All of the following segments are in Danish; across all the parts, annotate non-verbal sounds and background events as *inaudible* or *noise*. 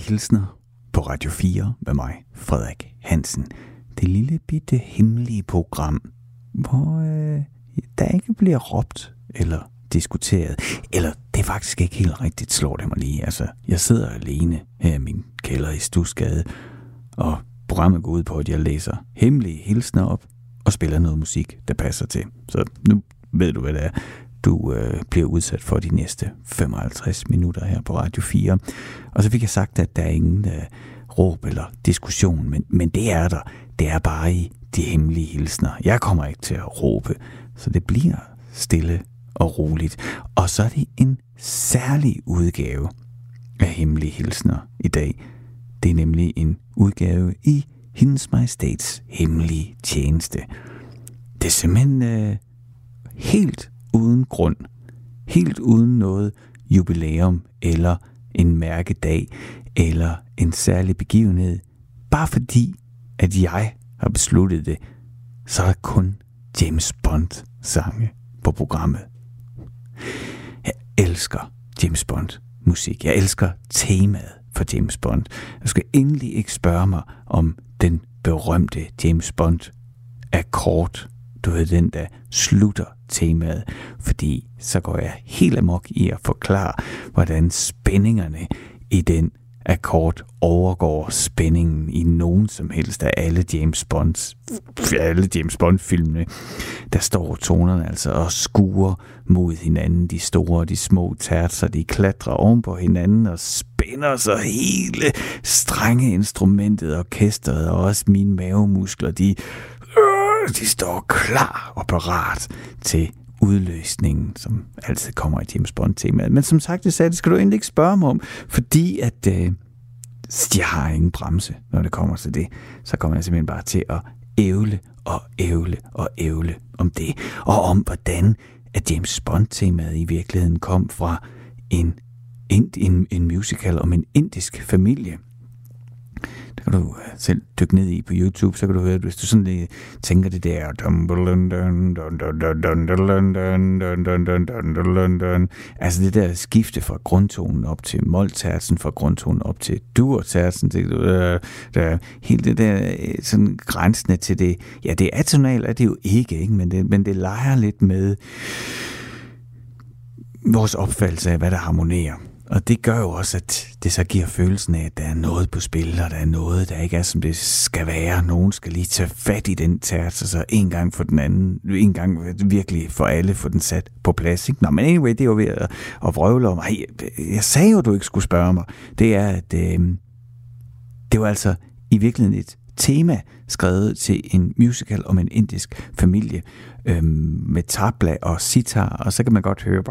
hilsner på Radio 4 med mig, Frederik Hansen. Det lille bitte hemmelige program, hvor øh, der ikke bliver råbt eller diskuteret. Eller det er faktisk ikke helt rigtigt, slår det mig lige. Altså, jeg sidder alene her i min kælder i Stusgade, og programmet går ud på, at jeg læser hemmelige hilsner op og spiller noget musik, der passer til. Så nu ved du, hvad det er du øh, bliver udsat for de næste 55 minutter her på Radio 4. Og så fik jeg sagt, at der er ingen øh, råb eller diskussion, men, men det er der. Det er bare i de hemmelige hilsner. Jeg kommer ikke til at råbe, så det bliver stille og roligt. Og så er det en særlig udgave af hemmelige hilsner i dag. Det er nemlig en udgave i hendes majestæts hemmelige tjeneste. Det er simpelthen øh, helt uden grund, helt uden noget jubilæum eller en mærkedag eller en særlig begivenhed, bare fordi, at jeg har besluttet det, så er der kun James Bond sange på programmet. Jeg elsker James Bond musik. Jeg elsker temaet for James Bond. Du skal endelig ikke spørge mig om den berømte James Bond akkord. Du ved, den der slutter temaet, fordi så går jeg helt amok i at forklare, hvordan spændingerne i den akkord overgår spændingen i nogen som helst af alle James Bonds, alle James Bond-filmene. Der står tonerne altså og skuer mod hinanden, de store og de små tertser, de klatrer oven på hinanden og spænder sig hele strenge instrumentet, orkestret og også mine mavemuskler, de Øh, de står klar og parat til udløsningen, som altid kommer i James Bond-temaet. Men som sagt, det sagde, det skal du egentlig ikke spørge mig om, fordi at øh, jeg har ingen bremse, når det kommer til det. Så kommer jeg simpelthen bare til at ævle og ævle og ævle om det. Og om hvordan at James Bond-temaet i virkeligheden kom fra en, en, en, en musical om en indisk familie – det kan du selv dykke ned i på YouTube, så kan du høre, hvis du sådan lige tænker det der, altså det der skifte fra grundtonen op til måltersen, fra grundtonen op til durtersen, det, der, hele det der sådan grænsende til det, ja det er atonal er det jo ikke, ikke? Men, det, men det leger lidt med vores opfattelse af, hvad der harmonerer. Og det gør jo også, at det så giver følelsen af, at der er noget på spil, og der er noget, der ikke er, som det skal være. Nogen skal lige tage fat i den tært, så en gang for den anden, en gang virkelig for alle få den sat på plads. Ikke? Nå, men anyway, det er jo ved at, at vrøvle om. Ej, jeg sagde jo, du ikke skulle spørge mig. Det er, at øh, det var altså i virkeligheden et tema skrevet til en musical om en indisk familie øh, med tabla og sitar, og så kan man godt høre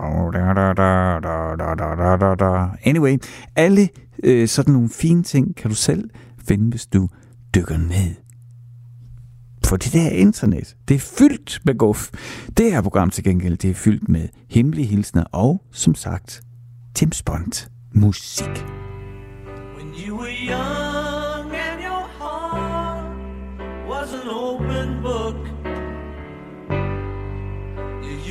Anyway, alle øh, sådan nogle fine ting kan du selv finde, hvis du dykker ned for det der internet, det er fyldt med guf. Det her program til gengæld, det er fyldt med hemmelige hilsner og, som sagt, Tim Bond musik. When you were young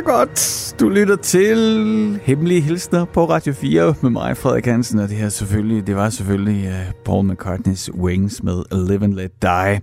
Så godt. Du lytter til Hemmelige Hilsner på Radio 4 med mig, Frederik Hansen, og det her selvfølgelig, det var selvfølgelig uh, Paul McCartneys Wings med Live and Let Die,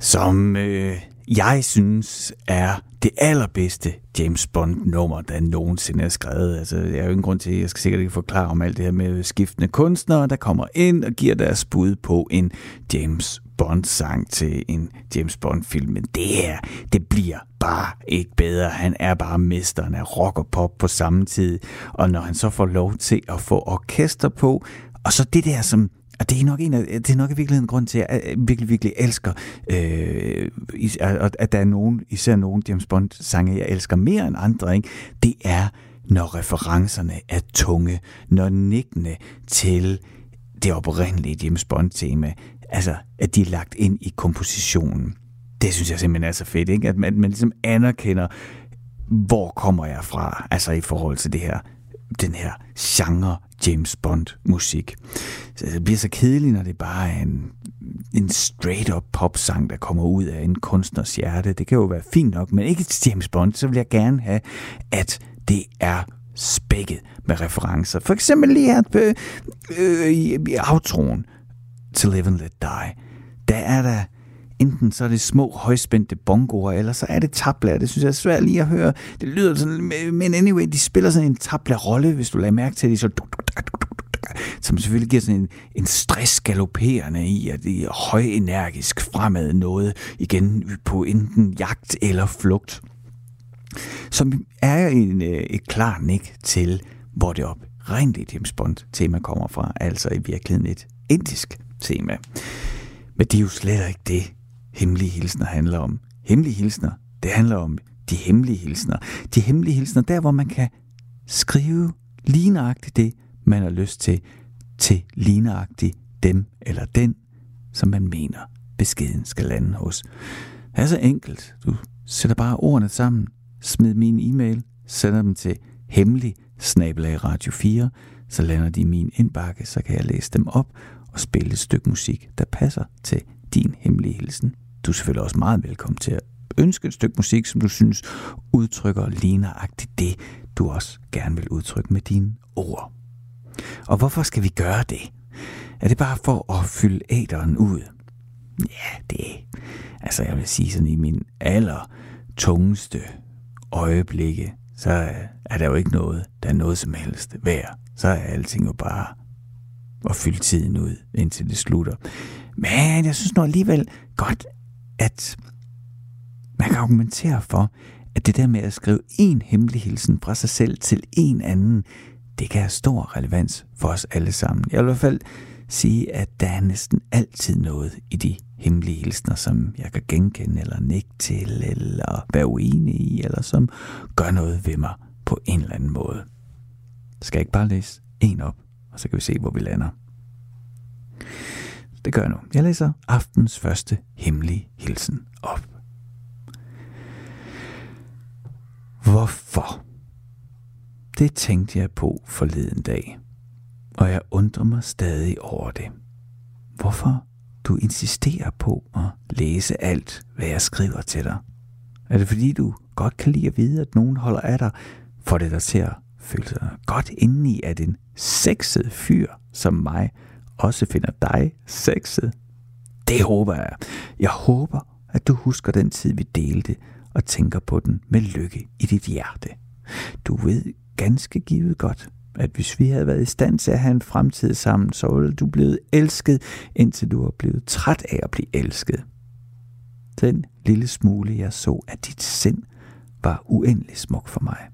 som uh, jeg synes er det allerbedste James Bond-nummer, der nogensinde er skrevet. Altså, jeg har jo ingen grund til, jeg skal sikkert ikke forklare om alt det her med skiftende kunstnere, der kommer ind og giver deres bud på en James Bond-sang til en James Bond-film. Men det her, det bliver bare ikke bedre. Han er bare mesteren af rock og pop på samme tid. Og når han så får lov til at få orkester på, og så det der, som og det er nok en af, det er nok i virkeligheden grund til, at jeg virkelig, virkelig elsker, øh, at der er nogen, især nogen James Bond-sange, jeg elsker mere end andre, ikke? det er, når referencerne er tunge, når nikkende til det oprindelige James Bond-tema, altså, at de er lagt ind i kompositionen. Det synes jeg simpelthen er så fedt, ikke? At man, man ligesom anerkender, hvor kommer jeg fra, altså i forhold til det her, den her genre James Bond musik. Så det bliver så kedeligt, når det bare er en, en straight up popsang, der kommer ud af en kunstners hjerte. Det kan jo være fint nok, men ikke til James Bond, så vil jeg gerne have, at det er spækket med referencer. For eksempel lige her øh, øh, i, i outroen To Live and Let Die. Der er der enten så er det små højspændte bongoer, eller så er det tabla. Det synes jeg er svært lige at høre. Det lyder sådan, men anyway, de spiller sådan en tabla-rolle, hvis du lader mærke til det, så som selvfølgelig giver sådan en, en stress galopperende i, at det er højenergisk fremad noget, igen på enten jagt eller flugt. Som er en, øh, et klart nik til, hvor det oprindelige James Bond-tema kommer fra, altså i virkeligheden et indisk tema. Men det er jo slet ikke det, hemmelige hilsner handler om. Hemmelige hilsner, det handler om de hemmelige hilsner. De hemmelige hilsner, der hvor man kan skrive ligneragtigt det, man har lyst til, til ligneragtigt dem eller den, som man mener, beskeden skal lande hos. Det er så enkelt. Du sætter bare ordene sammen, smid min e-mail, sender dem til hemmelig radio 4, så lander de i min indbakke, så kan jeg læse dem op og spille et stykke musik, der passer til din hemmelige hilsen. Du er selvfølgelig også meget velkommen til at ønske et stykke musik, som du synes udtrykker ligneragtigt det, du også gerne vil udtrykke med dine ord. Og hvorfor skal vi gøre det? Er det bare for at fylde æderen ud? Ja, det Altså, jeg vil sige sådan i min aller tungeste øjeblikke, så er der jo ikke noget, der er noget som helst værd. Så er alting jo bare og fylde tiden ud, indtil det slutter. Men jeg synes nu alligevel godt, at man kan argumentere for, at det der med at skrive en hemmelig hilsen fra sig selv til en anden, det kan have stor relevans for os alle sammen. Jeg vil i hvert fald sige, at der er næsten altid noget i de hemmelige hilsner, som jeg kan genkende eller nikke til, eller være uenig i, eller som gør noget ved mig på en eller anden måde. Skal jeg ikke bare læse en op, og så kan vi se, hvor vi lander. Det gør jeg nu. Jeg læser aftens første hemmelige hilsen op. Hvorfor? Det tænkte jeg på forleden dag, og jeg undrer mig stadig over det. Hvorfor du insisterer på at læse alt, hvad jeg skriver til dig? Er det fordi, du godt kan lide at vide, at nogen holder af dig, får det dig til at føle sig godt indeni, at en sexet fyr som mig også finder dig sexet? Det håber jeg. Jeg håber, at du husker den tid, vi delte, og tænker på den med lykke i dit hjerte. Du ved ganske givet godt, at hvis vi havde været i stand til at have en fremtid sammen, så ville du blevet elsket, indtil du var blevet træt af at blive elsket. Den lille smule, jeg så af dit sind, var uendelig smuk for mig.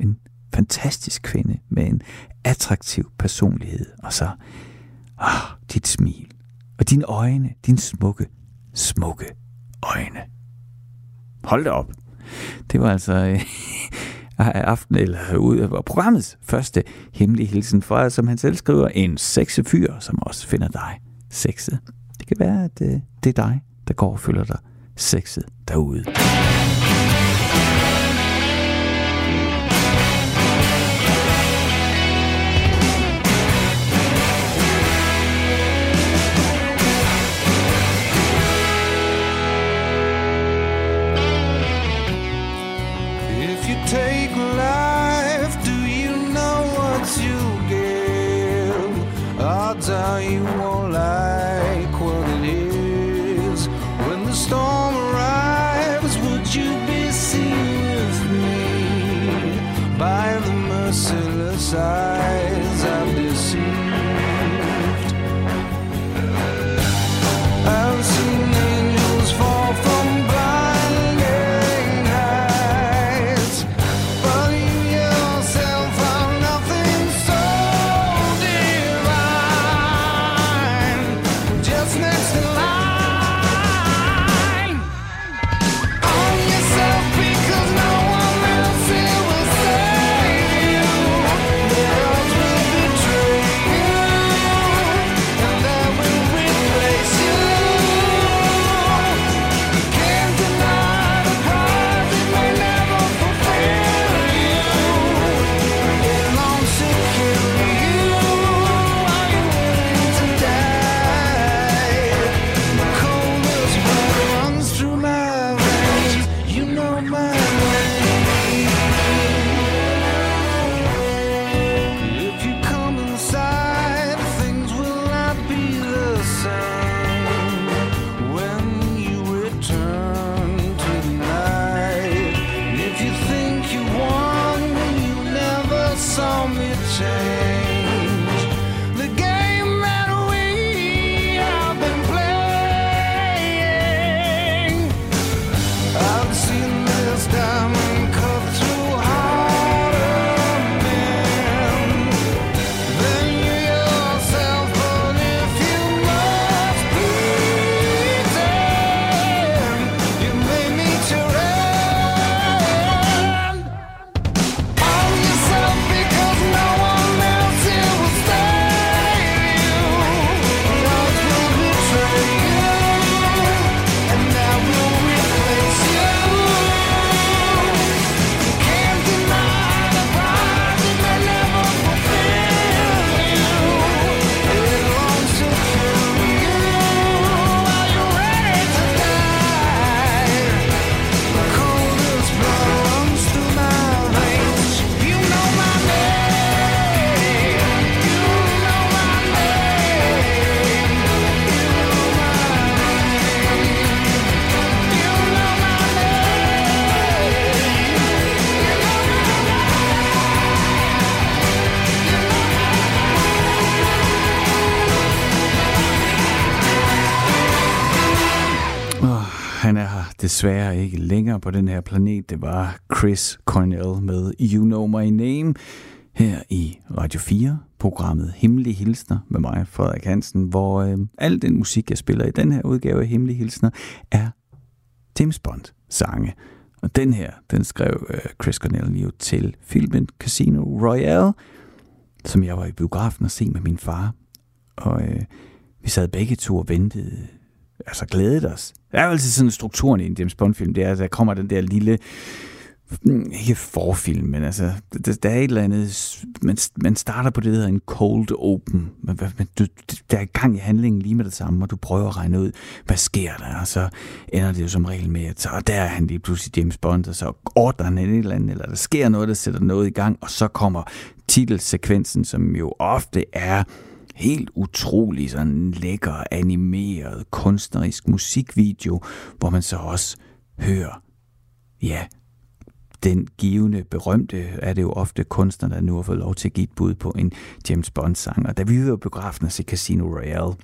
En fantastisk kvinde med en attraktiv personlighed, og så ah, dit smil, og dine øjne, dine smukke, smukke øjne. Hold da op. Det var altså øh, *laughs* aften, eller ud af programmets første hemmelige hilsen fra, som han selv skriver, en sexe fyr, som også finder dig sexet. Det kan være, at øh, det er dig, der går og føler dig sexet derude. På den her planet. Det var Chris Cornell med You Know My Name her i Radio 4, programmet Hemmelige Hilsner med mig, Frederik Hansen, hvor øh, al den musik, jeg spiller i den her udgave af Hemmelige Hilsner, er James Bond sange. Og den her, den skrev øh, Chris Cornell jo til filmen Casino Royale, som jeg var i biografen og se med min far. Og øh, vi sad begge to og ventede altså glædet os. Det er jo altid sådan strukturen i en James Bond-film, det er, at der kommer den der lille, mm, ikke forfilm, men altså, der, der er et eller andet, man, man starter på det, der hedder en cold open, men, men du, der er gang i handlingen lige med det samme, og du prøver at regne ud, hvad sker der, og så ender det jo som regel med, at så, og der er han lige pludselig James Bond, og så ordner han et eller andet, eller der sker noget, der sætter noget i gang, og så kommer titelsekvensen, som jo ofte er helt utrolig sådan lækker animeret kunstnerisk musikvideo, hvor man så også hører, ja, den givende, berømte, er det jo ofte kunstner, der nu har fået lov til at give et bud på en James Bond-sang. Og da vi var biografen og se Casino Royale,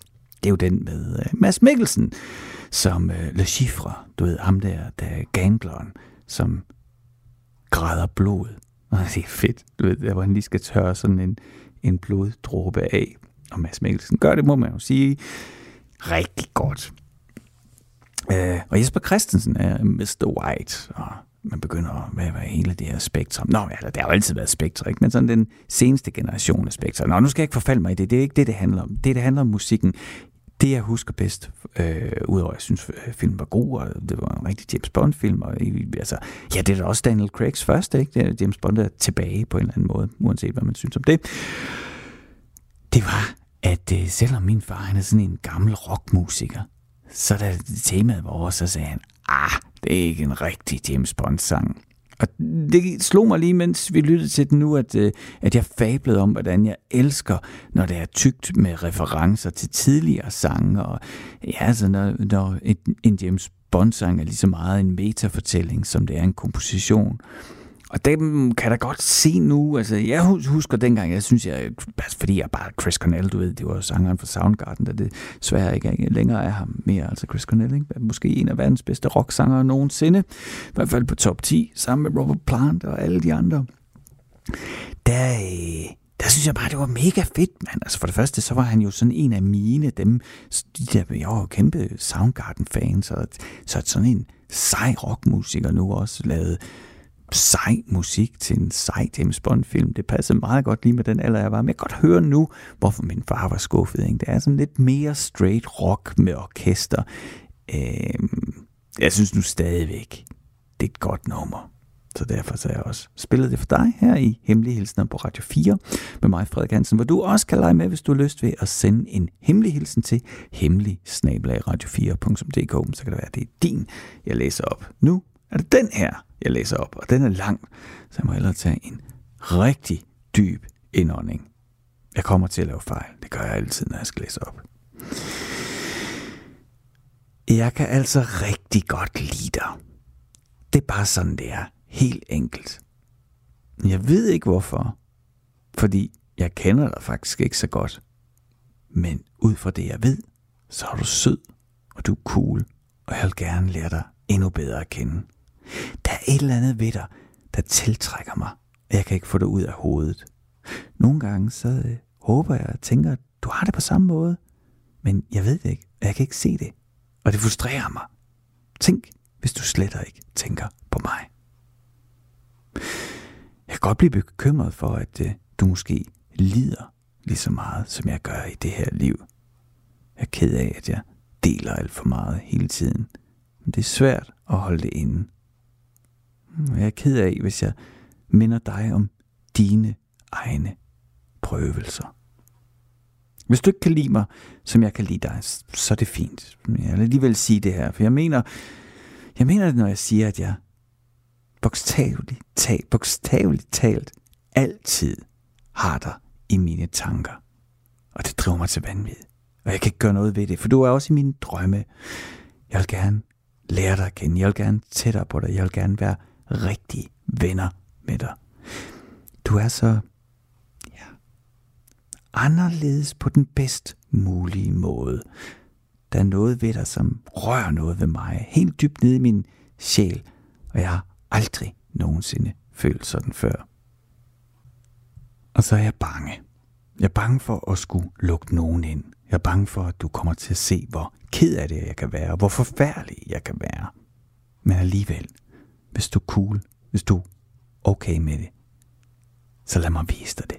det er jo den med uh, Mads Mikkelsen, som uh, Le Chiffre, du ved, ham der, der er gambleren, som græder blod. Og *laughs* det er fedt, du ved, der hvor han lige skal tørre sådan en, en bloddråbe af. Og Mads Mikkelsen gør det, må man jo sige, rigtig godt. Øh, og Jesper Christensen er Mr. White, og man begynder at hvad, hvad hele det her spektrum. Nå, ja, der har jo altid været spektrum, ikke? men sådan den seneste generation af spektrum. Nå, nu skal jeg ikke forfalde mig i det. Det er ikke det, det handler om. Det, det handler om musikken. Det, jeg husker bedst, øh, udover at jeg synes, at filmen var god, og det var en rigtig James Bond-film, og altså, ja, det er da også Daniel Craigs første, ikke? Det er James Bond er tilbage på en eller anden måde, uanset hvad man synes om det. Det var, at øh, selvom min far han er sådan en gammel rockmusiker, så da temaet var over, så sagde han, ah, det er ikke en rigtig James Bond-sang. Og det slog mig lige, mens vi lyttede til den nu, at, øh, at jeg fablede om, hvordan jeg elsker, når det er tygt med referencer til tidligere sange. Og ja, altså når, når et, en James Bond-sang er lige så meget en metafortælling, som det er en komposition. Og dem kan da godt se nu, altså jeg husker dengang, jeg synes, jeg, altså, fordi jeg bare Chris Cornell, du ved, det var sangeren fra Soundgarden, der det svært ikke længere er ham mere, altså Chris Cornell, ikke? måske en af verdens bedste rocksangere nogensinde, i hvert fald på top 10, sammen med Robert Plant og alle de andre. Der, øh, der synes jeg bare, det var mega fedt, mand. Altså for det første, så var han jo sådan en af mine, dem, de der, jeg var jo kæmpe Soundgarden-fans, og så sådan en sej rockmusiker nu også lavet sej musik til en sej James Bond-film. Det passede meget godt lige med den alder, jeg var. Men jeg kan godt høre nu, hvorfor min far var skuffet. Ikke? Det er sådan lidt mere straight rock med orkester. Øh, jeg synes nu stadigvæk, det er et godt nummer. Så derfor så jeg også spillet det for dig her i Hemmelige Hilsner på Radio 4 med mig, Frederik Hansen, hvor du også kan lege med, hvis du har lyst ved at sende en hemmelig hilsen til hemmelig radio4.dk. Så kan det være, at det er din, jeg læser op. Nu er det den her, jeg læser op, og den er lang, så jeg må hellere tage en rigtig dyb indånding. Jeg kommer til at lave fejl. Det gør jeg altid, når jeg skal læse op. Jeg kan altså rigtig godt lide dig. Det er bare sådan, det er. Helt enkelt. Jeg ved ikke hvorfor. Fordi jeg kender dig faktisk ikke så godt. Men ud fra det, jeg ved, så er du sød, og du er cool, og jeg vil gerne lære dig endnu bedre at kende. Der er et eller andet ved dig, der tiltrækker mig, og jeg kan ikke få det ud af hovedet. Nogle gange så øh, håber jeg og tænker, at du har det på samme måde, men jeg ved det ikke, og jeg kan ikke se det, og det frustrerer mig. Tænk, hvis du slet ikke tænker på mig. Jeg kan godt blive bekymret for, at øh, du måske lider lige så meget, som jeg gør i det her liv. Jeg er ked af, at jeg deler alt for meget hele tiden. Men det er svært at holde det inde. Mm, jeg er ked af, hvis jeg minder dig om dine egne prøvelser. Hvis du ikke kan lide mig, som jeg kan lide dig, så er det fint. Jeg vil alligevel sige det her, for jeg mener, jeg mener det, når jeg siger, at jeg bogstaveligt talt, bogstaveligt talt altid har dig i mine tanker. Og det driver mig til vanvid. Og jeg kan ikke gøre noget ved det, for du er også i mine drømme. Jeg vil gerne lære dig at kende. Jeg vil gerne tættere på dig. Jeg vil gerne være rigtig venner med dig. Du er så ja, anderledes på den bedst mulige måde. Der er noget ved dig, som rører noget ved mig, helt dybt nede i min sjæl, og jeg har aldrig nogensinde følt sådan før. Og så er jeg bange. Jeg er bange for at skulle lukke nogen ind. Jeg er bange for, at du kommer til at se, hvor ked af det jeg kan være, og hvor forfærdelig jeg kan være. Men alligevel, hvis du er cool, hvis du er okay med det, så lad mig vise dig det.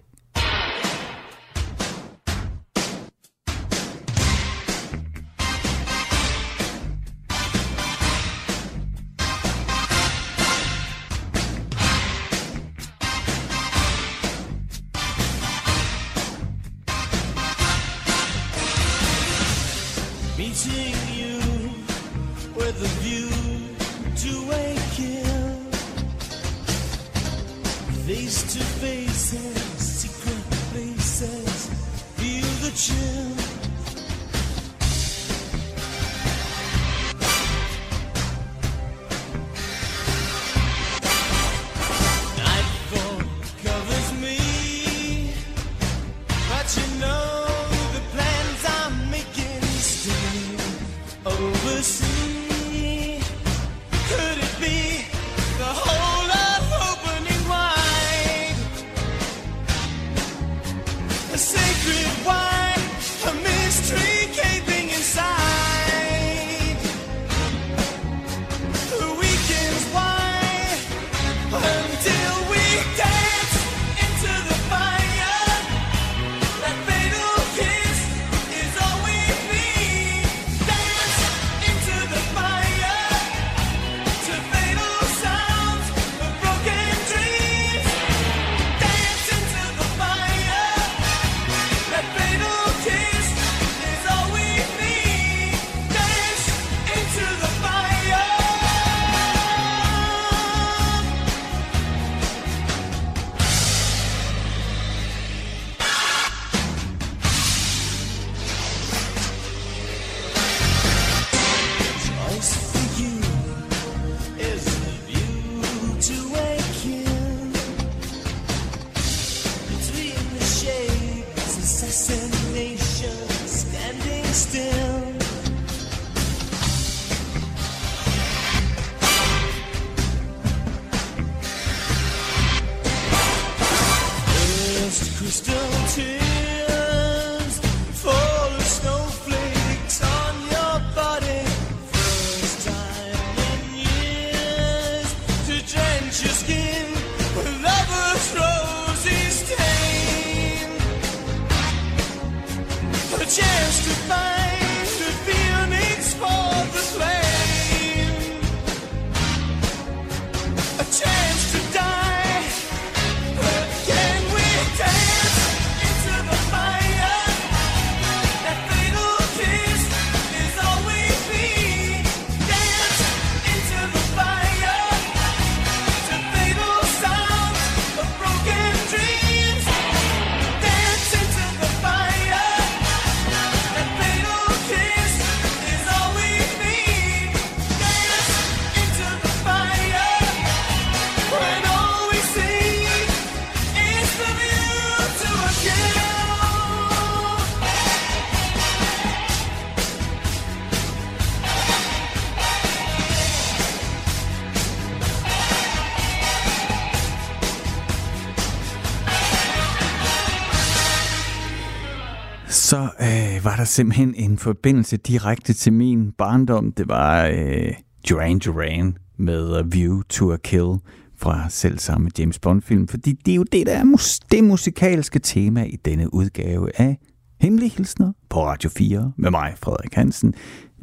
Simpelthen en forbindelse direkte til min barndom. Det var øh, Duran Duran med A View to a Kill fra selv samme James Bond-film, fordi det er jo det, der er mus- det musikalske tema i denne udgave af Hemmelige Hilsner på Radio 4 med mig, Frederik Hansen.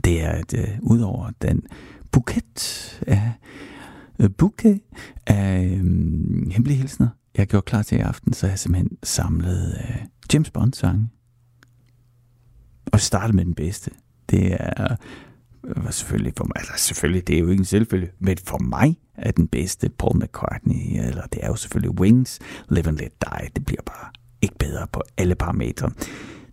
Det er, at øh, udover den buket af øh, af øh, Hemmelige Hilsner, jeg gjorde klar til i aften, så har jeg simpelthen samlet øh, James Bond-sange og starte med den bedste. Det er øh, selvfølgelig for mig, altså selvfølgelig, det er jo ikke en selvfølge, men for mig er den bedste Paul McCartney, eller det er jo selvfølgelig Wings, Live and Let Die, det bliver bare ikke bedre på alle parametre.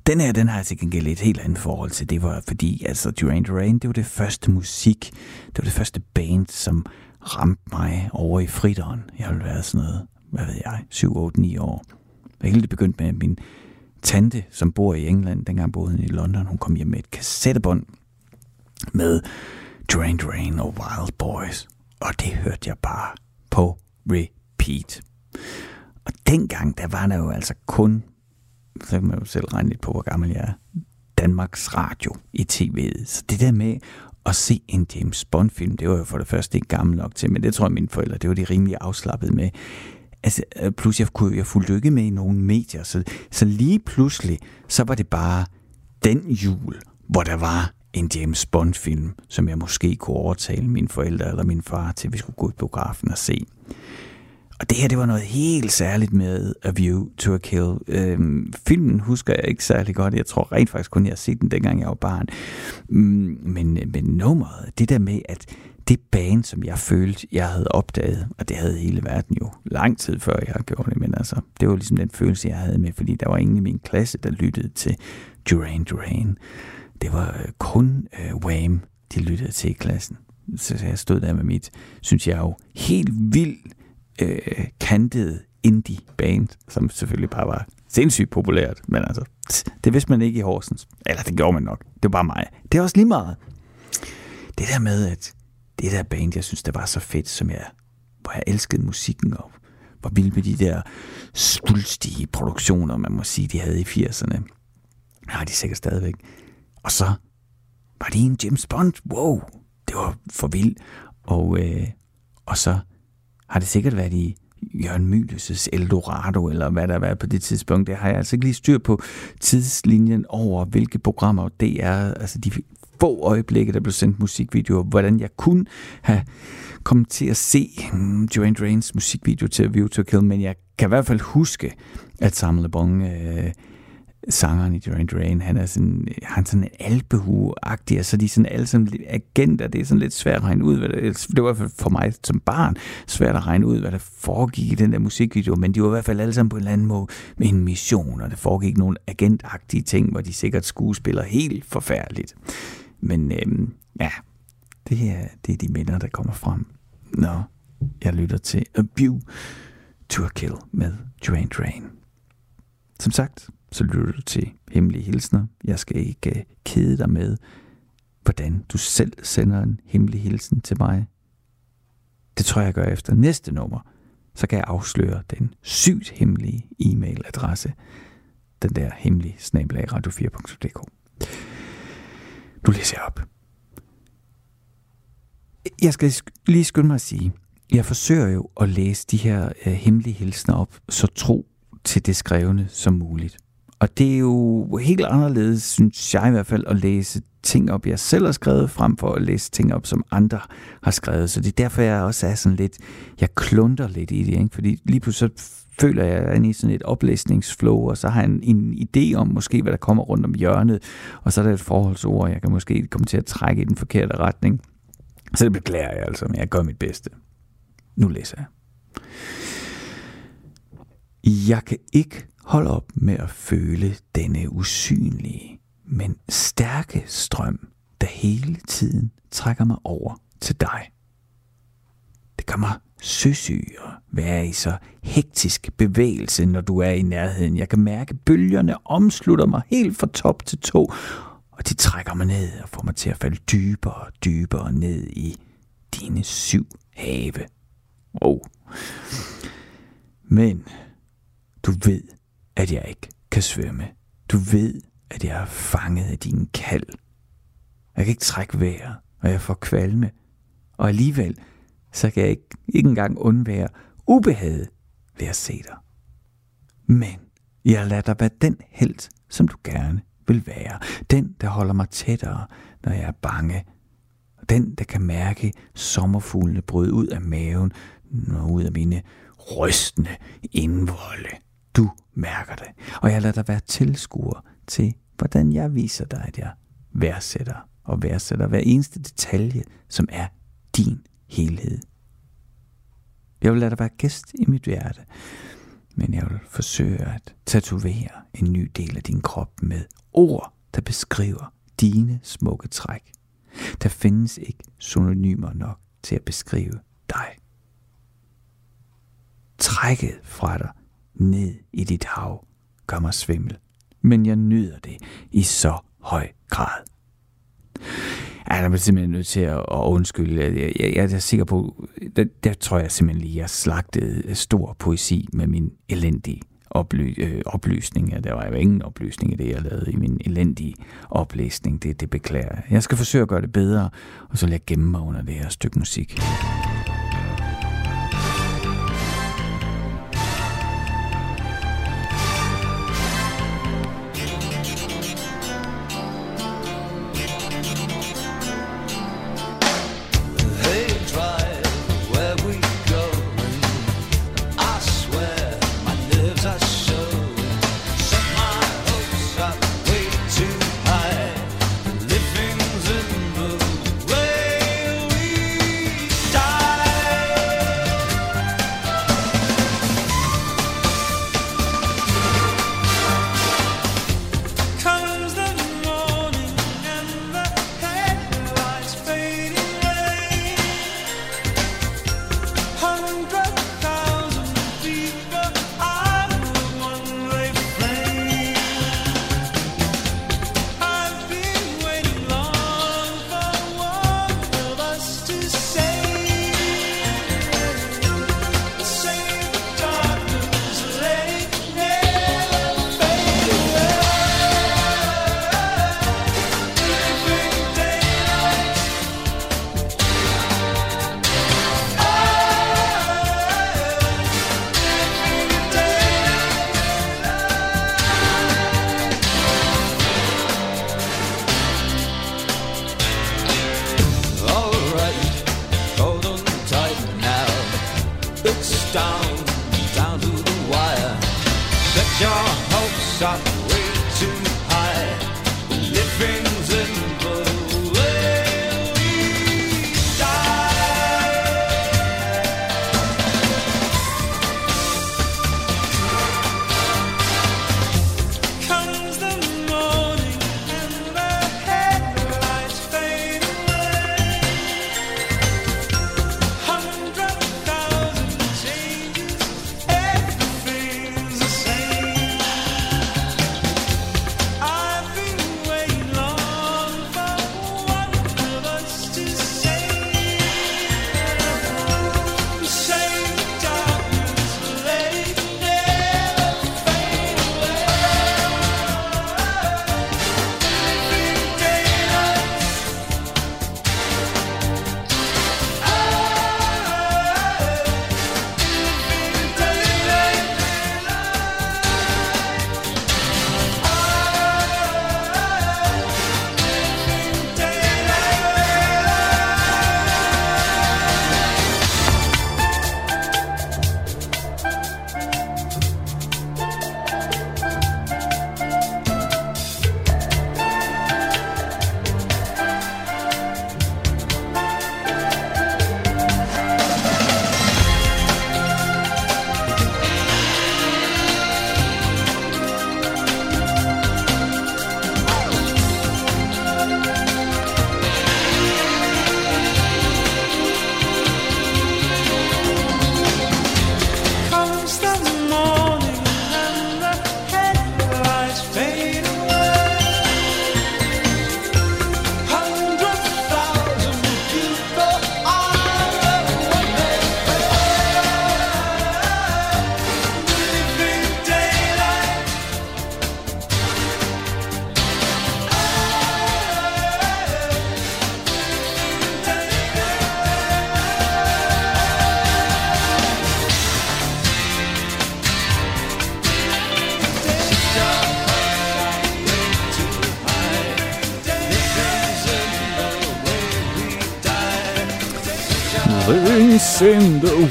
Den her, den har jeg til gengæld et helt andet forhold til. Det var fordi, altså Duran Duran, det var det første musik, det var det første band, som ramte mig over i fritteren. Jeg ville være sådan noget, hvad ved jeg, 7, 8, 9 år. Jeg helt begyndt med min tante, som bor i England, dengang boede hun i London, hun kom hjem med et kassettebånd med Duran Duran og Wild Boys. Og det hørte jeg bare på repeat. Og dengang, der var der jo altså kun, så kan man jo selv regne lidt på, hvor gammel jeg er, Danmarks Radio i tv'et. Så det der med at se en James Bond-film, det var jo for det første ikke gammel nok til, men det tror jeg mine forældre, det var de rimelig afslappet med. Altså, øh, plus jeg, kunne, jeg fulgte ikke med i nogen medier, så, så lige pludselig, så var det bare den jul, hvor der var en James Bond-film, som jeg måske kunne overtale mine forældre eller min far til, at vi skulle gå i biografen og se. Og det her, det var noget helt særligt med A View to a Kill. Øhm, filmen husker jeg ikke særlig godt. Jeg tror rent faktisk kun, jeg har set den, dengang jeg var barn. Mm, men, men nummeret, det der med, at det band, som jeg følte, jeg havde opdaget, og det havde hele verden jo lang tid før jeg gjorde det, men altså, det var ligesom den følelse, jeg havde med, fordi der var ingen i min klasse, der lyttede til Duran Duran. Det var øh, kun øh, Wham, de lyttede til i klassen. Så jeg stod der med mit, synes jeg jo, helt vildt øh, kantet indie band, som selvfølgelig bare var sindssygt populært, men altså, det vidste man ikke i Horsens. Eller det gjorde man nok. Det var bare mig. Det er også lige meget. Det der med, at det der band, jeg synes, der var så fedt, som jeg, hvor jeg elskede musikken, og var vild med de der svulstige produktioner, man må sige, de havde i 80'erne. Har de sikkert stadigvæk. Og så var det en James Bond. Wow, det var for vildt. Og, øh, og så har det sikkert været i Jørgen Mylius' Eldorado, eller hvad der har været på det tidspunkt. Det har jeg altså ikke lige styr på tidslinjen over, hvilke programmer det er. Altså de få øjeblikke, der blev sendt musikvideoer, hvordan jeg kunne have kommet til at se hmm, Joanne Drains musikvideo til View to Kill, men jeg kan i hvert fald huske, at Samuel LeBon, øh, sangeren i Duran Duran, han er sådan, han er sådan en alpehue-agtig, og så de sådan alle sådan agenter, det er sådan lidt svært at regne ud, hvad det, det var for mig som barn svært at regne ud, hvad der foregik i den der musikvideo, men de var i hvert fald alle sammen på en eller anden måde med en mission, og der foregik nogle agentagtige ting, hvor de sikkert skuespiller helt forfærdeligt. Men øhm, ja, det er, det er de minder, der kommer frem, når jeg lytter til A View to a Kill med Duran Duran. Som sagt, så lytter du til Hemmelige Hilsner. Jeg skal ikke øh, kede dig med, hvordan du selv sender en hemmelig hilsen til mig. Det tror jeg, jeg gør efter næste nummer. Så kan jeg afsløre den sygt hemmelige e-mailadresse. Den der hemmelige snabelag radio4.dk. Nu læser jeg op. Jeg skal lige skynde mig at sige, jeg forsøger jo at læse de her øh, hemmelige hilsner op så tro til det skrevne som muligt. Og det er jo helt anderledes, synes jeg i hvert fald, at læse ting op, jeg selv har skrevet, frem for at læse ting op, som andre har skrevet. Så det er derfor, jeg også er sådan lidt, jeg klunter lidt i det, ikke? fordi lige pludselig så føler jeg, at jeg er i sådan et oplæsningsflow, og så har jeg en, en idé om måske, hvad der kommer rundt om hjørnet, og så er der et forholdsord, jeg kan måske komme til at trække i den forkerte retning. Så det beklager jeg altså, men jeg gør mit bedste. Nu læser jeg. Jeg kan ikke holde op med at føle denne usynlige, men stærke strøm, der hele tiden trækker mig over til dig. Det gør mig søsyg at være i så hektisk bevægelse, når du er i nærheden. Jeg kan mærke, bølgerne omslutter mig helt fra top til to, og de trækker mig ned og får mig til at falde dybere og dybere ned i dine syv have. Oh. Men du ved, at jeg ikke kan svømme. Du ved, at jeg er fanget af din kald. Jeg kan ikke trække vejret, og jeg får kvalme. Og alligevel, så kan jeg ikke, ikke engang undvære ubehaget ved at se dig. Men jeg lader dig være den held, som du gerne vil være. Den, der holder mig tættere, når jeg er bange. Den, der kan mærke sommerfuglene bryde ud af maven, og ud af mine rystende indvolde. Du mærker det, og jeg lader dig være tilskuer til, hvordan jeg viser dig, at jeg værdsætter og værdsætter hver eneste detalje, som er din helhed. Jeg vil lade dig være gæst i mit hjerte, men jeg vil forsøge at tatovere en ny del af din krop med ord, der beskriver dine smukke træk. Der findes ikke synonymer nok til at beskrive dig. Trækket fra dig ned i dit hav gør mig svimmel, men jeg nyder det i så høj grad. Ja, der er simpelthen nødt til at, undskylde. Jeg, jeg, jeg er sikker på, der, der tror jeg simpelthen lige, at jeg slagtede stor poesi med min elendige oply, øh, oplysning. Der var jo ingen oplysning i det, jeg lavede i min elendige oplæsning. Det, det beklager jeg. Jeg skal forsøge at gøre det bedre, og så vil jeg gemme mig under det her stykke musik.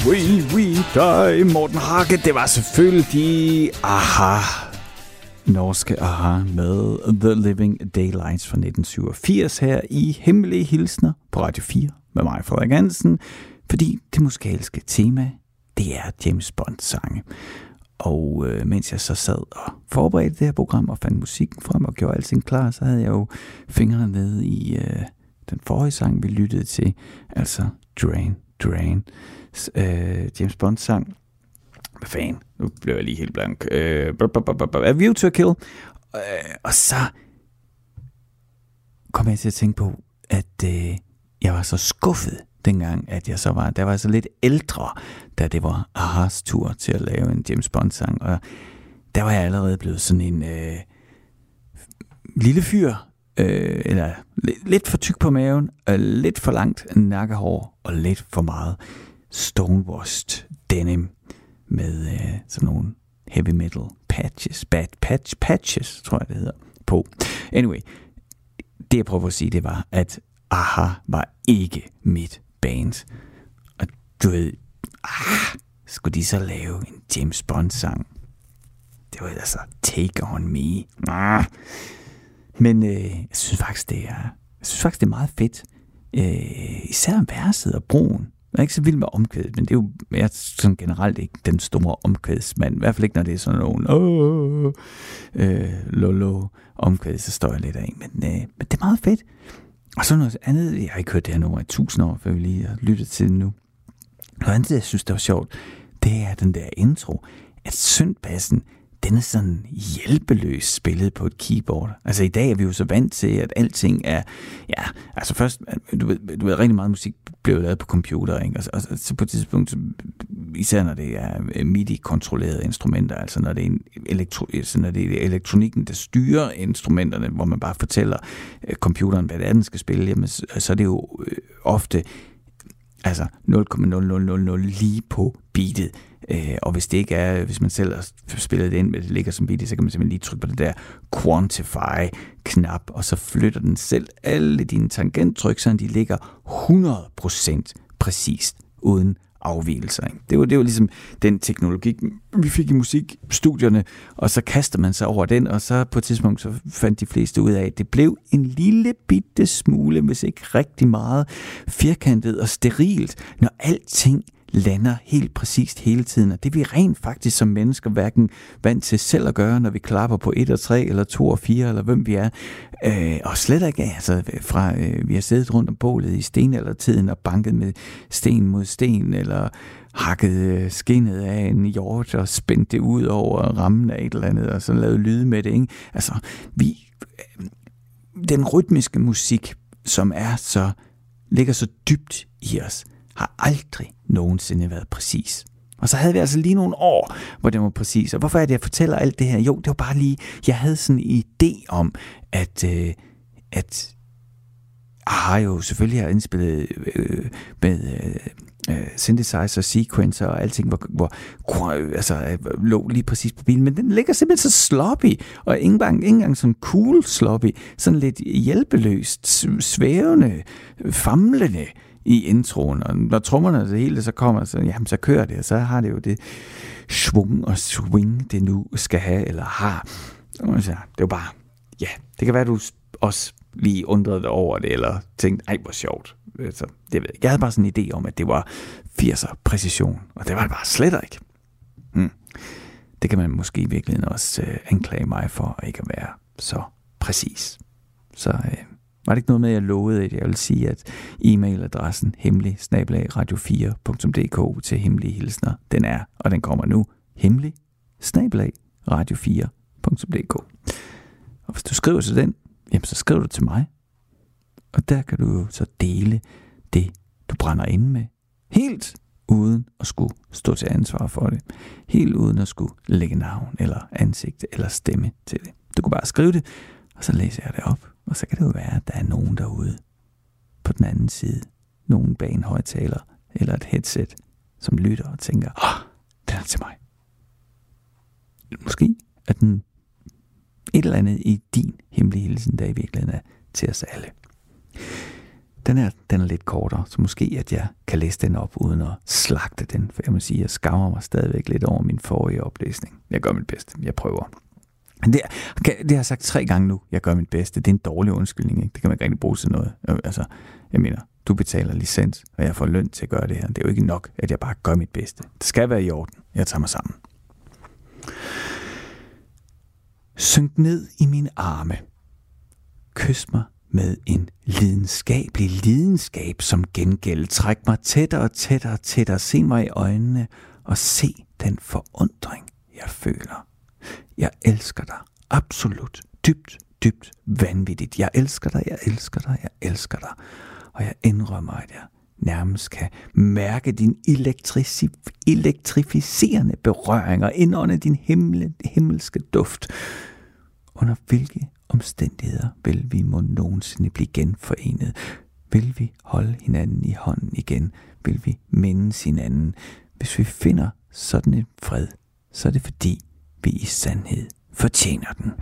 We, we die. Morten Harke, det var selvfølgelig Aha. Norske Aha med The Living Daylights fra 1987 her i Hemmelige Hilsner på Radio 4 med mig, Frederik Hansen, fordi det musikalske tema, det er James Bond sange. Og øh, mens jeg så sad og forberedte det her program og fandt musikken frem og gjorde alting klar, så havde jeg jo fingrene nede i øh, den forrige sang, vi lyttede til, altså Drain, Drain, øh, James Bond sang. Hvad fanden? Nu blev jeg lige helt blank. Øh, A View to a Kill. Øh, og så kom jeg til at tænke på, at øh, jeg var så skuffet dengang, at jeg så var, der var så lidt ældre, da det var Ahas tur til at lave en James Bond-sang, og der var jeg allerede blevet sådan en øh, lille fyr, øh, eller lidt for tyk på maven, og lidt for langt nakkehår, og lidt for meget stonewashed denim med øh, sådan nogle heavy metal patches, bad patch, patches, tror jeg det hedder, på. Anyway, det jeg prøver at sige, det var, at Aha var ikke mit band. Og du ved, ah, skulle de så lave en James Bond-sang? Det var altså Take On Me. Ah. Men øh, jeg synes faktisk, det er, jeg synes faktisk, det er meget fedt. Øh, især verset og broen. Jeg er ikke så vild med omkvædet, men det er jo jeg er sådan generelt ikke den store omkvædsmand. I hvert fald ikke, når det er sådan nogen øh, lolo omkvæd, så står jeg lidt af. Men, øh, men det er meget fedt. Og så noget andet, jeg har ikke hørt det her nummer i tusind år, før vi lige har lyttet til det nu. Noget andet, jeg synes, der var sjovt, det er den der intro, at syndpassen, den er sådan hjælpeløs spillet på et keyboard. Altså i dag er vi jo så vant til, at alting er, ja, altså først, du ved, du ved rigtig meget musik blev lavet på computer, ikke? Og, og, og så på et tidspunkt, især når det er øh, MIDI-kontrollerede instrumenter, altså når det, er en elektro, altså når det er elektronikken, der styrer instrumenterne, hvor man bare fortæller øh, computeren, hvad det er, den skal spille, jamen, så, så er det jo øh, ofte altså 0,0000 lige på beatet. Øh, og hvis det ikke er, hvis man selv har spillet det ind, men det ligger som beat, så kan man simpelthen lige trykke på den der quantify-knap, og så flytter den selv alle dine tangenttryk, så de ligger 100% præcist, uden afvielser. Ikke? Det, var, det var ligesom den teknologi, vi fik i musikstudierne, og så kaster man sig over den, og så på et tidspunkt så fandt de fleste ud af, at det blev en lille bitte smule, hvis ikke rigtig meget, firkantet og sterilt, når alting lander helt præcist hele tiden. Og det er vi rent faktisk som mennesker hverken vant til selv at gøre, når vi klapper på 1 og 3 eller 2 og 4 eller hvem vi er. Øh, og slet ikke altså fra øh, vi har siddet rundt om bålet i sten eller tiden og banket med sten mod sten eller hakket øh, skinnet af en hjort og spændt det ud over rammen af et eller andet og så lavet lyde med det. Ikke? Altså, vi, øh, den rytmiske musik, som er så ligger så dybt i os, har aldrig nogensinde været præcis. Og så havde vi altså lige nogle år, hvor det var præcis. Og hvorfor er det, jeg fortæller alt det her? Jo, det var bare lige, jeg havde sådan en idé om, at, øh, at har jo selvfølgelig har indspillet øh, med øh, øh, synthesizer, sequencer og alting, hvor, hvor altså, øh, lå lige præcis på bilen, men den ligger simpelthen så sloppy, og ikke engang, ikke engang sådan cool sloppy, sådan lidt hjælpeløst, svævende, famlende, i introen, og når trommerne det hele så kommer, så, jamen, så kører det, og så har det jo det svung og swing, det nu skal have, eller har. Så det er bare, ja, det kan være, du også lige undrede dig over det, eller tænkte, ej, hvor sjovt. Så, det ved jeg. jeg havde bare sådan en idé om, at det var 80'er præcision, og det var det bare slet ikke. Hmm. Det kan man måske i virkeligheden også øh, anklage mig for, ikke at være så præcis. Så øh, var det ikke noget med, at jeg lovede, at jeg vil sige, at e-mailadressen hemmelig radio4.dk til hemmelige hilsner, den er, og den kommer nu, hemmelig radio4.dk. Og hvis du skriver til den, jamen så skriver du til mig. Og der kan du så dele det, du brænder ind med. Helt uden at skulle stå til ansvar for det. Helt uden at skulle lægge navn eller ansigt eller stemme til det. Du kan bare skrive det, og så læser jeg det op. Og så kan det jo være, at der er nogen derude på den anden side. Nogen bag en højtaler eller et headset, som lytter og tænker, åh, oh, den er til mig. Måske er den et eller andet i din hemmelige hilsen, der i virkeligheden er til os alle. den er, den er lidt kortere, så måske at jeg kan læse den op uden at slagte den, for jeg må sige, jeg skammer mig stadigvæk lidt over min forrige oplæsning. Jeg gør mit bedste, jeg prøver. Det, det har jeg sagt tre gange nu, jeg gør mit bedste. Det er en dårlig undskyldning, ikke? det kan man ikke rigtig bruge til noget. Øh, altså, jeg mener, du betaler licens, og jeg får løn til at gøre det her. Det er jo ikke nok, at jeg bare gør mit bedste. Det skal være i orden. Jeg tager mig sammen. Synk ned i mine arme. Kys mig med en lidenskabelig lidenskab som gengæld. Træk mig tættere og tættere og tættere. Se mig i øjnene og se den forundring, jeg føler. Jeg elsker dig. Absolut. Dybt, dybt vanvittigt. Jeg elsker dig, jeg elsker dig, jeg elsker dig. Og jeg indrømmer, at jeg nærmest kan mærke din elektrici- elektrificerende berøring og indånde din himmel, himmelske duft. Under hvilke omstændigheder vil vi må nogensinde blive genforenet? Vil vi holde hinanden i hånden igen? Vil vi mindes hinanden? Hvis vi finder sådan en fred, så er det fordi, vi i sandhed fortjener den.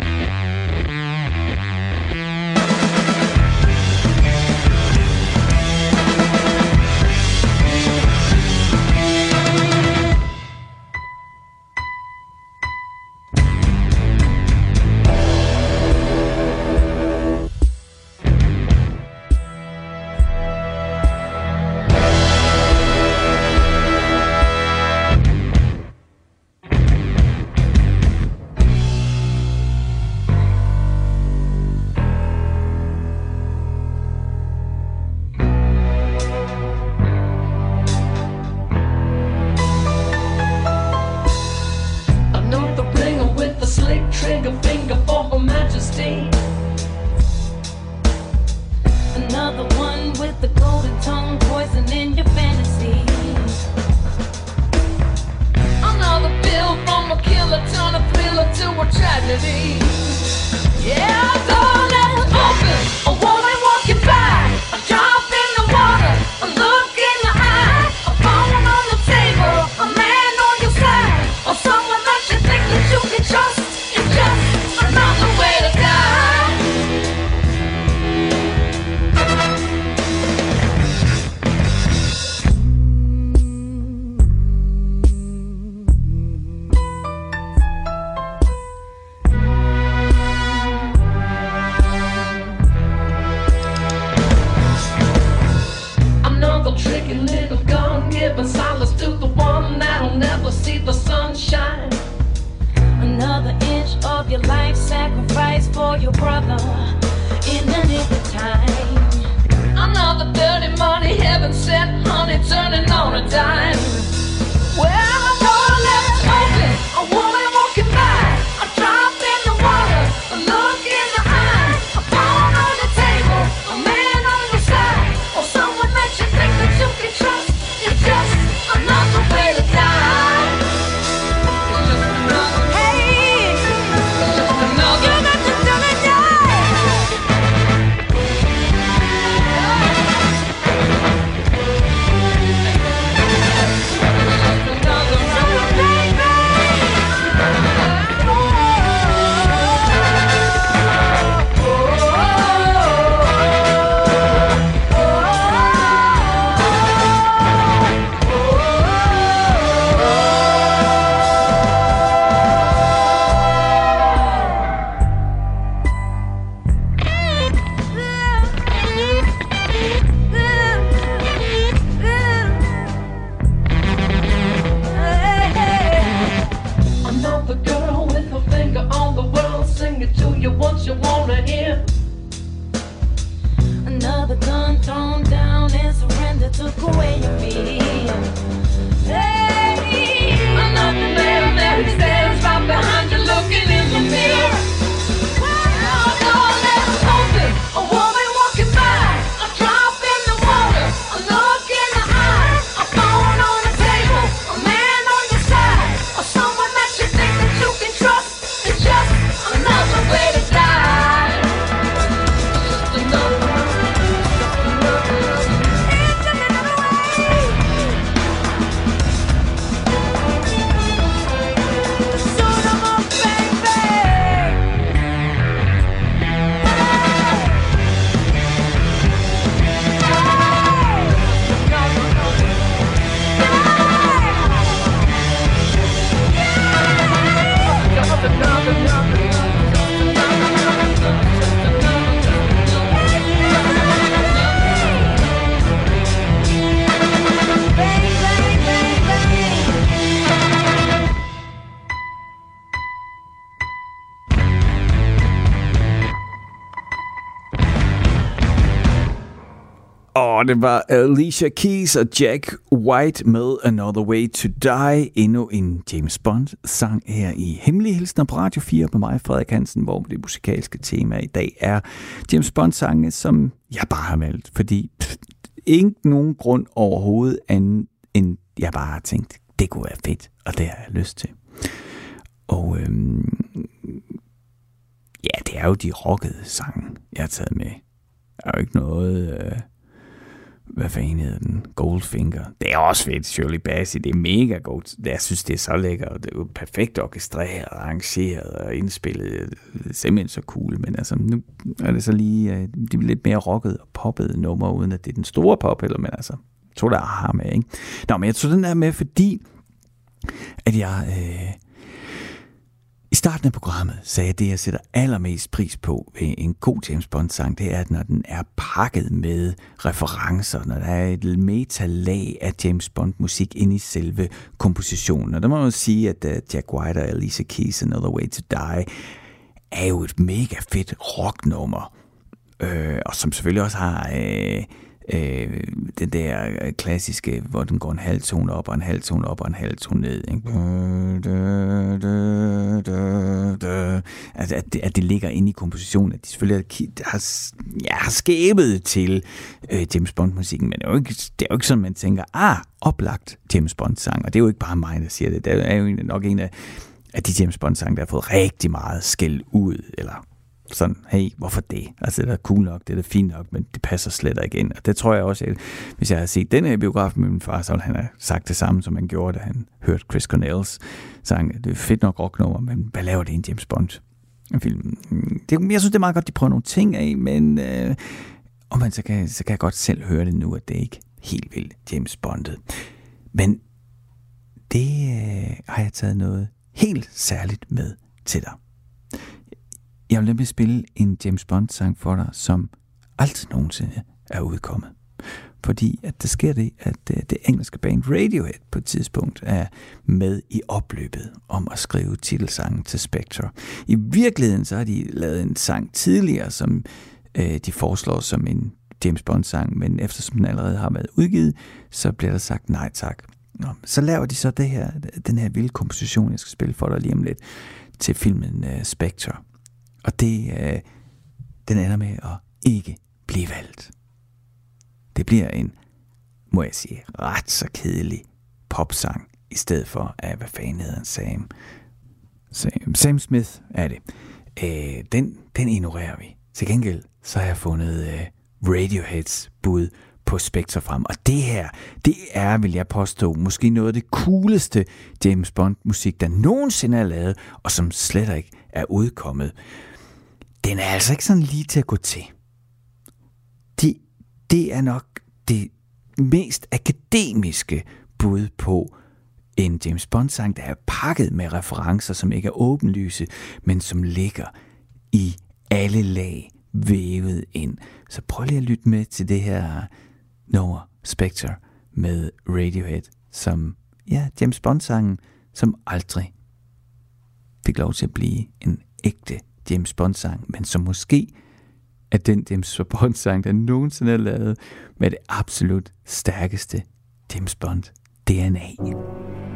Another gun thrown down and surrender took away your fear. Hey, another man that stands right behind you looking in the mirror. Det var Alicia Keys og Jack White med Another Way to Die. Endnu en James Bond-sang her i Hemmelige Hilsen på Radio 4 med mig, Frederik Hansen, hvor det musikalske tema i dag er James Bond-sange, som jeg bare har valgt, fordi pff, ikke nogen grund overhovedet anden, end jeg bare har tænkt, det kunne være fedt, og det har jeg lyst til. Og øhm, ja, det er jo de rockede sange, jeg har taget med. Der er jo ikke noget... Øh, hvad fanden hedder den? Goldfinger. Det er også fedt, Shirley Bassey. Det er mega godt. Jeg synes, det er så lækkert. Det er jo perfekt orkestreret, arrangeret og indspillet. Det er simpelthen så cool. Men altså, nu er det så lige uh, de lidt mere rocket og poppet nummer, uden at det er den store pop, eller men altså, jeg tror, der har med, ikke? Nå, men jeg tog den der med, fordi at jeg... Øh, i starten af programmet sagde jeg, at det, jeg sætter allermest pris på ved en god James Bond-sang, det er, at når den er pakket med referencer, når der er et metalag af James Bond-musik inde i selve kompositionen. Og der må man sige, at øh, Jack White og Alicia Keys' Another Way to Die er jo et mega fedt rocknummer, øh, og som selvfølgelig også har... Øh, øh, den der øh, klassiske, hvor den går en halv tone op og en halv tone op og en halv tone ned. Ikke? Altså, at, det, at det ligger inde i kompositionen, at de selvfølgelig har, ja, har skæbet til øh, James Bond-musikken, men det er, jo ikke, det er jo ikke sådan, man tænker, ah, oplagt James Bond-sang, og det er jo ikke bare mig, der siger det, det er jo nok en af, af de James Bond-sange, der har fået rigtig meget skæld ud, eller sådan, hey, hvorfor det? Altså, det er cool nok, det er da fint nok, men det passer slet ikke ind. Og det tror jeg også, at hvis jeg havde set den her biograf med min far, så ville han have sagt det samme, som han gjorde, da han hørte Chris Cornells sang. Det er fedt nok rocknummer, men hvad laver det en James Bond? film. Det, jeg synes, det er meget godt, de prøver nogle ting af, men øh, og man, så, kan, så kan jeg godt selv høre det nu, at det ikke helt vildt James Bondet. Men det øh, har jeg taget noget helt særligt med til dig. Jeg vil nemlig spille en James Bond-sang for dig, som aldrig nogensinde er udkommet. Fordi at der sker det, at øh, det engelske band Radiohead på et tidspunkt er med i opløbet om at skrive titelsangen til Spectre. I virkeligheden så har de lavet en sang tidligere, som øh, de foreslår som en James Bond-sang, men eftersom den allerede har været udgivet, så bliver der sagt nej tak. Nå, så laver de så det her, den her vilde komposition, jeg skal spille for dig lige om lidt, til filmen uh, Spectre. Og det, øh, den ender med at ikke blive valgt. Det bliver en, må jeg sige, ret så kedelig popsang, i stedet for, at hvad fanden hedder Sam? Sam, Sam Smith er det. Øh, den, den ignorerer vi. Til gengæld, så har jeg fundet øh, Radioheads bud på Spectre frem. Og det her, det er, vil jeg påstå, måske noget af det cooleste James Bond-musik, der nogensinde er lavet, og som slet ikke er udkommet den er altså ikke sådan lige til at gå til. Det, det er nok det mest akademiske bud på en James Bond-sang, der er pakket med referencer, som ikke er åbenlyse, men som ligger i alle lag vævet ind. Så prøv lige at lytte med til det her nummer Spectre med Radiohead, som, ja, James Bond-sangen, som aldrig fik lov til at blive en ægte James Bond-sang, men som måske er den James Bond-sang, der nogensinde er lavet med det absolut stærkeste James Bond-DNA.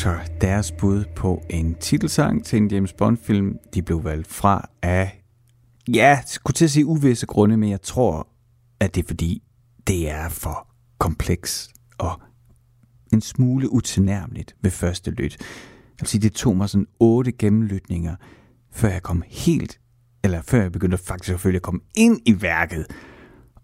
Spectre, deres bud på en titelsang til en James Bond-film. De blev valgt fra af, ja, skulle til at sige uvisse grunde, men jeg tror, at det er fordi, det er for kompleks og en smule utilnærmeligt ved første lyt. Jeg vil sige, det tog mig sådan otte gennemlytninger, før jeg kom helt, eller før jeg begyndte faktisk føle at komme ind i værket.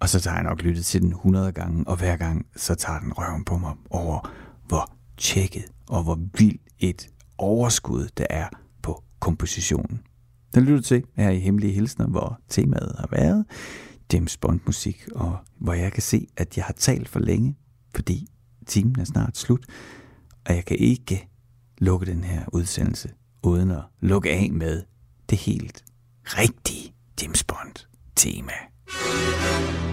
Og så tager jeg nok lyttet til den 100 gange, og hver gang så tager den røven på mig over, hvor tjekket og hvor vildt et overskud der er på kompositionen. Den lytter til her i Hemmelige Hilsner, hvor temaet har været James Bond musik, og hvor jeg kan se, at jeg har talt for længe, fordi timen er snart slut, og jeg kan ikke lukke den her udsendelse uden at lukke af med det helt rigtige James Bond tema. Hemmelige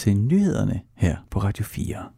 til nyhederne her på Radio 4.